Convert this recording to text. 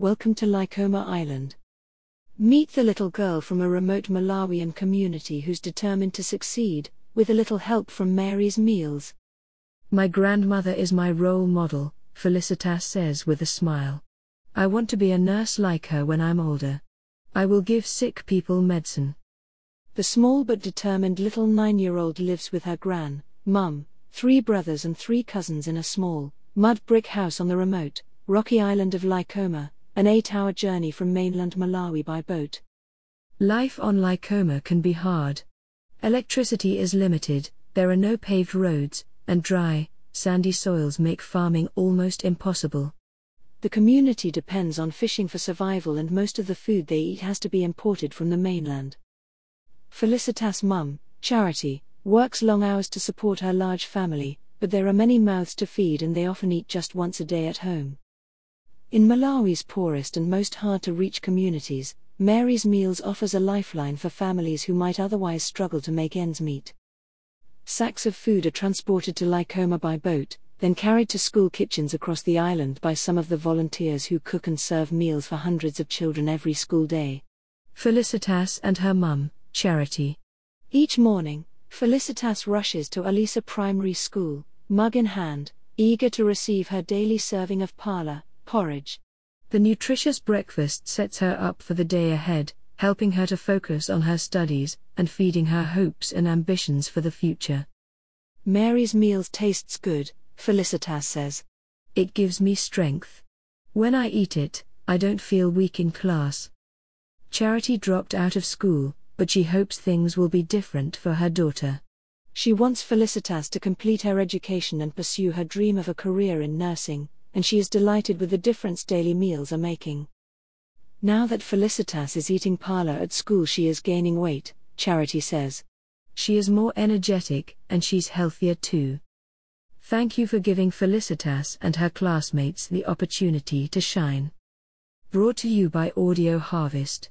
welcome to Likoma Island. Meet the little girl from a remote Malawian community who's determined to succeed, with a little help from Mary's Meals. My grandmother is my role model, Felicitas says with a smile. I want to be a nurse like her when I'm older. I will give sick people medicine. The small but determined little nine year old lives with her gran, mum, three brothers, and three cousins in a small, mud brick house on the remote, rocky island of Likoma, an eight hour journey from mainland Malawi by boat. Life on Likoma can be hard. Electricity is limited, there are no paved roads, and dry, sandy soils make farming almost impossible. The community depends on fishing for survival, and most of the food they eat has to be imported from the mainland. Felicitas' mum, Charity, works long hours to support her large family, but there are many mouths to feed and they often eat just once a day at home. In Malawi's poorest and most hard to reach communities, Mary's Meals offers a lifeline for families who might otherwise struggle to make ends meet. Sacks of food are transported to Likoma by boat, then carried to school kitchens across the island by some of the volunteers who cook and serve meals for hundreds of children every school day. Felicitas and her mum, Charity. Each morning, Felicitas rushes to Alisa Primary School, mug in hand, eager to receive her daily serving of phala, porridge. The nutritious breakfast sets her up for the day ahead, helping her to focus on her studies and feeding her hopes and ambitions for the future. Mary's meals tastes good, Felicitas says. It gives me strength. When I eat it, I don't feel weak in class. Charity dropped out of school, but she hopes things will be different for her daughter. She wants Felicitas to complete her education and pursue her dream of a career in nursing, and she is delighted with the difference daily meals are making. Now that Felicitas is eating phala at school, she is gaining weight, Charity says. She is more energetic, and she's healthier too. Thank you for giving Felicitas and her classmates the opportunity to shine. Brought to you by Audio Harvest.